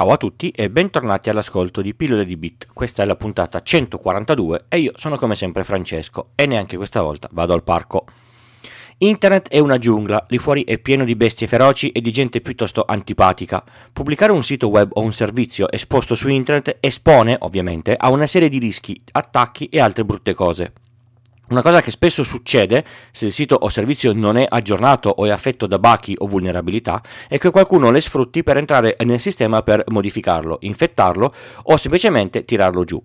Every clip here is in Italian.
Ciao a tutti e bentornati all'ascolto di Pillole di Bit. Questa è la puntata 142 e io sono come sempre Francesco e neanche questa volta vado al parco. Internet è una giungla, lì fuori è pieno di bestie feroci e di gente piuttosto antipatica. Pubblicare un sito web o un servizio esposto su internet espone, ovviamente, a una serie di rischi, attacchi e altre brutte cose. Una cosa che spesso succede se il sito o servizio non è aggiornato o è affetto da bachi o vulnerabilità è che qualcuno le sfrutti per entrare nel sistema per modificarlo, infettarlo o semplicemente tirarlo giù.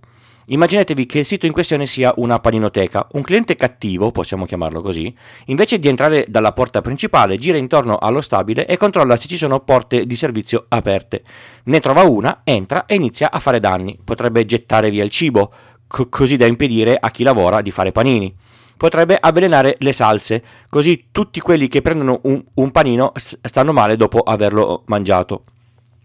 Immaginatevi che il sito in questione sia una paninoteca. Un cliente cattivo, possiamo chiamarlo così, invece di entrare dalla porta principale, gira intorno allo stabile e controlla se ci sono porte di servizio aperte. Ne trova una, entra e inizia a fare danni. Potrebbe gettare via il cibo, co- così da impedire a chi lavora di fare panini. Potrebbe avvelenare le salse, così tutti quelli che prendono un, un panino stanno male dopo averlo mangiato.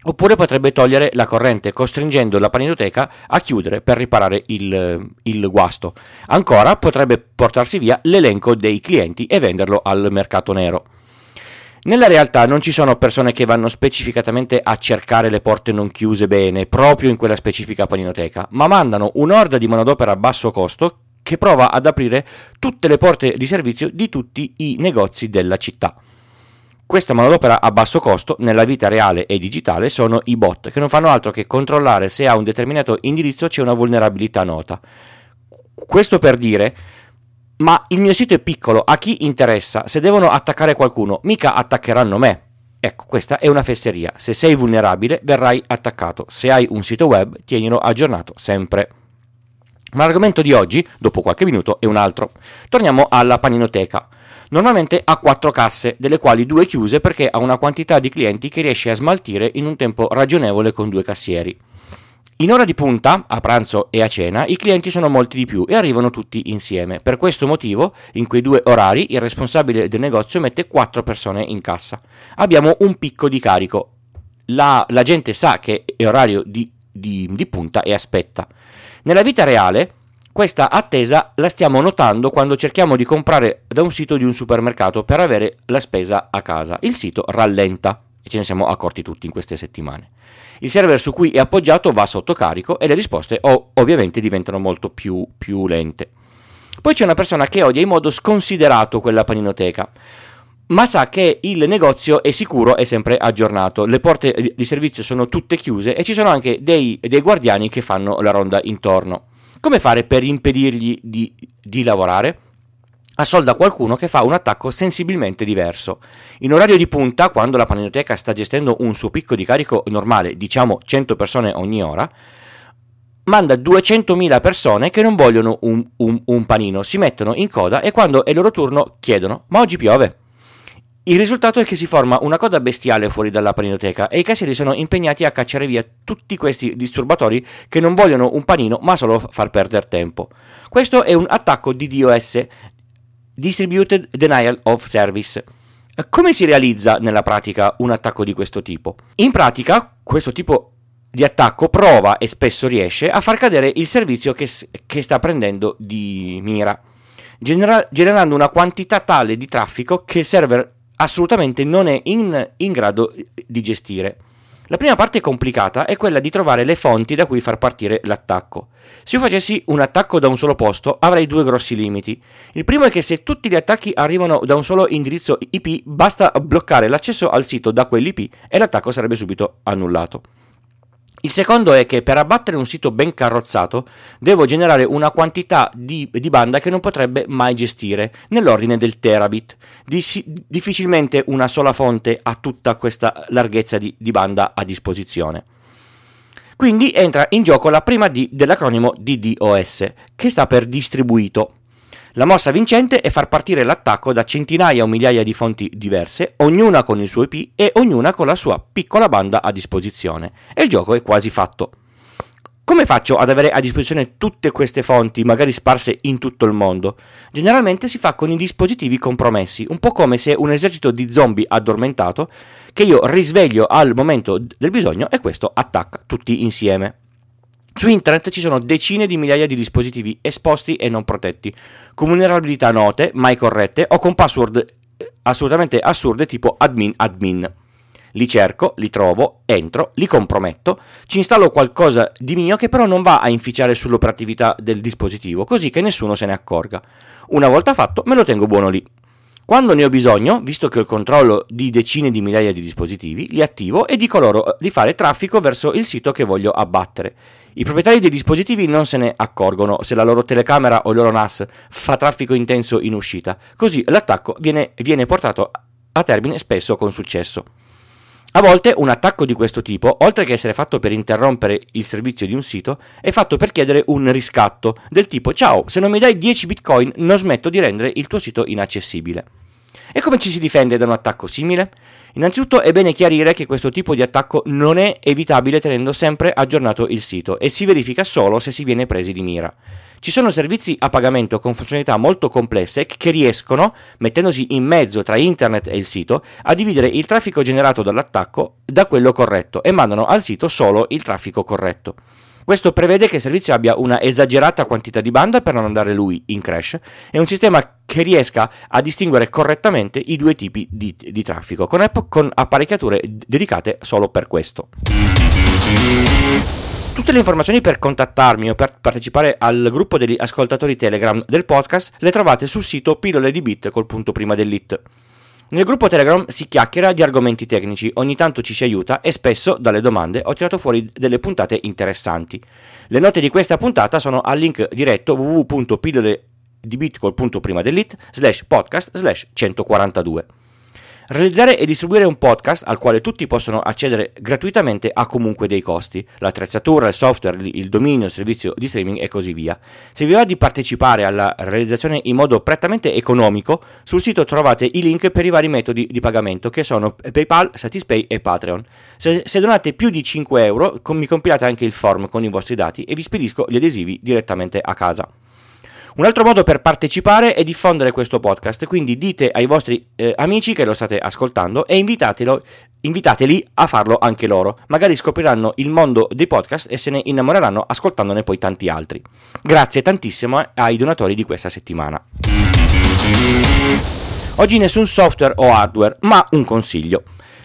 Oppure potrebbe togliere la corrente, costringendo la paninoteca a chiudere per riparare il, il, guasto. Ancora potrebbe portarsi via l'elenco dei clienti e venderlo al mercato nero. Nella realtà non ci sono persone che vanno specificatamente a cercare le porte non chiuse bene proprio in quella specifica paninoteca, ma mandano un'orda di manodopera a basso costo che prova ad aprire tutte le porte di servizio di tutti i negozi della città. Questa manodopera a basso costo nella vita reale e digitale sono i bot, che non fanno altro che controllare se a un determinato indirizzo c'è una vulnerabilità nota. Questo per dire ma il mio sito è piccolo, a chi interessa? Se devono attaccare qualcuno, mica attaccheranno me. Ecco, questa è una fesseria. Se sei vulnerabile, verrai attaccato. Se hai un sito web, tienilo aggiornato sempre. Ma l'argomento di oggi, dopo qualche minuto, è un altro. Torniamo alla paninoteca. Normalmente ha quattro casse, delle quali due chiuse perché ha una quantità di clienti che riesce a smaltire in un tempo ragionevole con due cassieri. In ora di punta, a pranzo e a cena, i clienti sono molti di più e arrivano tutti insieme. Per questo motivo, in quei due orari, il responsabile del negozio mette quattro persone in cassa. Abbiamo un picco di carico. La, la gente sa che è orario di, di, di punta e aspetta. Nella vita reale, questa attesa la stiamo notando quando cerchiamo di comprare da un sito di un supermercato per avere la spesa a casa. Il sito rallenta e ce ne siamo accorti tutti in queste settimane. Il server su cui è appoggiato va sotto carico e le risposte ov- ovviamente diventano molto più, più lente. Poi c'è una persona che odia in modo sconsiderato quella paninoteca, ma sa che il negozio è sicuro e sempre aggiornato, le porte di servizio sono tutte chiuse e ci sono anche dei, dei guardiani che fanno la ronda intorno. Come fare per impedirgli di, di lavorare? Assolda qualcuno che fa un attacco sensibilmente diverso. In orario di punta, quando la paninoteca sta gestendo un suo picco di carico normale, diciamo 100 persone ogni ora, manda 200.000 persone che non vogliono un, un, un panino, si mettono in coda e quando è il loro turno chiedono ma oggi piove? Il risultato è che si forma una coda bestiale fuori dalla paninoteca e i cassieri sono impegnati a cacciare via tutti questi disturbatori che non vogliono un panino ma solo far perdere tempo. Questo è un attacco di DOS Distributed Denial of Service. Come si realizza nella pratica un attacco di questo tipo? In pratica, questo tipo di attacco prova e spesso riesce a far cadere il servizio che, che sta prendendo di mira, genera- generando una quantità tale di traffico che il server assolutamente non è in, in grado di gestire. La prima parte complicata è quella di trovare le fonti da cui far partire l'attacco. Se io facessi un attacco da un solo posto avrei due grossi limiti. Il primo è che se tutti gli attacchi arrivano da un solo indirizzo IP basta bloccare l'accesso al sito da quell'IP e l'attacco sarebbe subito annullato. Il secondo è che per abbattere un sito ben carrozzato devo generare una quantità di, di banda che non potrebbe mai gestire, nell'ordine del terabit. Dis- difficilmente una sola fonte ha tutta questa larghezza di, di banda a disposizione. Quindi entra in gioco la prima D dell'acronimo DDoS, che sta per distribuito. La mossa vincente è far partire l'attacco da centinaia o migliaia di fonti diverse, ognuna con il suo IP e ognuna con la sua piccola banda a disposizione. E il gioco è quasi fatto. Come faccio ad avere a disposizione tutte queste fonti, magari sparse in tutto il mondo? Generalmente si fa con i dispositivi compromessi, un po' come se un esercito di zombie addormentato che io risveglio al momento del bisogno e questo attacca tutti insieme. Su internet ci sono decine di migliaia di dispositivi esposti e non protetti, con vulnerabilità note, mai corrette o con password eh, assolutamente assurde tipo admin admin. Li cerco, li trovo, entro, li comprometto, ci installo qualcosa di mio che però non va a inficiare sull'operatività del dispositivo, così che nessuno se ne accorga. Una volta fatto me lo tengo buono lì. Quando ne ho bisogno, visto che ho il controllo di decine di migliaia di dispositivi, li attivo e dico loro eh, di fare traffico verso il sito che voglio abbattere. I proprietari dei dispositivi non se ne accorgono se la loro telecamera o il loro NAS fa traffico intenso in uscita, così l'attacco viene, viene portato a termine spesso con successo. A volte un attacco di questo tipo, oltre che essere fatto per interrompere il servizio di un sito, è fatto per chiedere un riscatto del tipo ciao, se non mi dai 10 bitcoin non smetto di rendere il tuo sito inaccessibile. E come ci si difende da un attacco simile? Innanzitutto è bene chiarire che questo tipo di attacco non è evitabile tenendo sempre aggiornato il sito e si verifica solo se si viene presi di mira. Ci sono servizi a pagamento con funzionalità molto complesse che riescono, mettendosi in mezzo tra internet e il sito, a dividere il traffico generato dall'attacco da quello corretto e mandano al sito solo il traffico corretto. Questo prevede che il servizio abbia una esagerata quantità di banda per non andare lui in crash e un sistema che riesca a distinguere correttamente i due tipi di, di traffico, con, app- con apparecchiature dedicate solo per questo. Tutte le informazioni per contattarmi o per partecipare al gruppo degli ascoltatori Telegram del podcast le trovate sul sito pillole di bit col punto prima dell'it. Nel gruppo Telegram si chiacchiera di argomenti tecnici, ogni tanto ci si aiuta e spesso dalle domande ho tirato fuori delle puntate interessanti. Le note di questa puntata sono al link diretto www.pilloledibit.it slash podcast slash 142. Realizzare e distribuire un podcast al quale tutti possono accedere gratuitamente ha comunque dei costi, l'attrezzatura, il software, il dominio, il servizio di streaming e così via. Se vi va di partecipare alla realizzazione in modo prettamente economico, sul sito trovate i link per i vari metodi di pagamento che sono PayPal, Satispay e Patreon. Se, se donate più di 5 euro, mi compilate anche il form con i vostri dati e vi spedisco gli adesivi direttamente a casa. Un altro modo per partecipare è diffondere questo podcast, quindi dite ai vostri eh, amici che lo state ascoltando e invitateli a farlo anche loro. Magari scopriranno il mondo dei podcast e se ne innamoreranno ascoltandone poi tanti altri. Grazie tantissimo ai donatori di questa settimana. Oggi nessun software o hardware, ma un consiglio.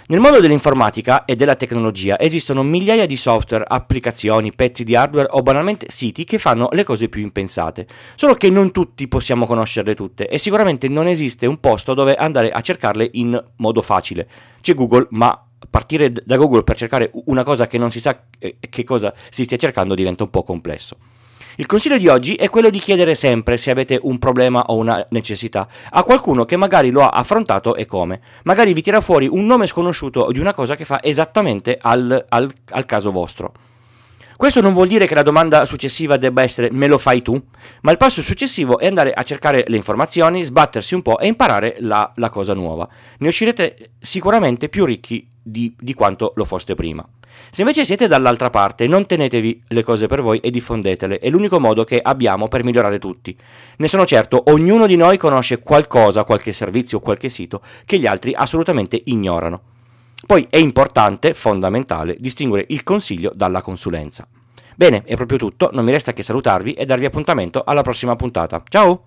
Nel mondo dell'informatica e della tecnologia esistono migliaia di software, applicazioni, pezzi di hardware o banalmente siti che fanno le cose più impensate. Solo che non tutti possiamo conoscerle tutte e sicuramente non esiste un posto dove andare a cercarle in modo facile. C'è Google, ma partire da Google per cercare una cosa che non si sa eh, che cosa si stia cercando diventa un po' complesso. Il consiglio di oggi è quello di chiedere sempre se avete un problema o una necessità a qualcuno che magari lo ha affrontato e come. Magari vi tira fuori un nome sconosciuto di una cosa che fa esattamente al, al, al caso vostro. Questo non vuol dire che la domanda successiva debba essere me lo fai tu, ma il passo successivo è andare a cercare le informazioni, sbattersi un po' e imparare la, la cosa nuova. Ne uscirete sicuramente più ricchi di, di quanto lo foste prima. Se invece siete dall'altra parte, non tenetevi le cose per voi e diffondetele, è l'unico modo che abbiamo per migliorare tutti. Ne sono certo, ognuno di noi conosce qualcosa, qualche servizio qualche sito che gli altri assolutamente ignorano. Poi è importante, fondamentale, distinguere il consiglio dalla consulenza. Bene, è proprio tutto, non mi resta che salutarvi e darvi appuntamento alla prossima puntata. Ciao!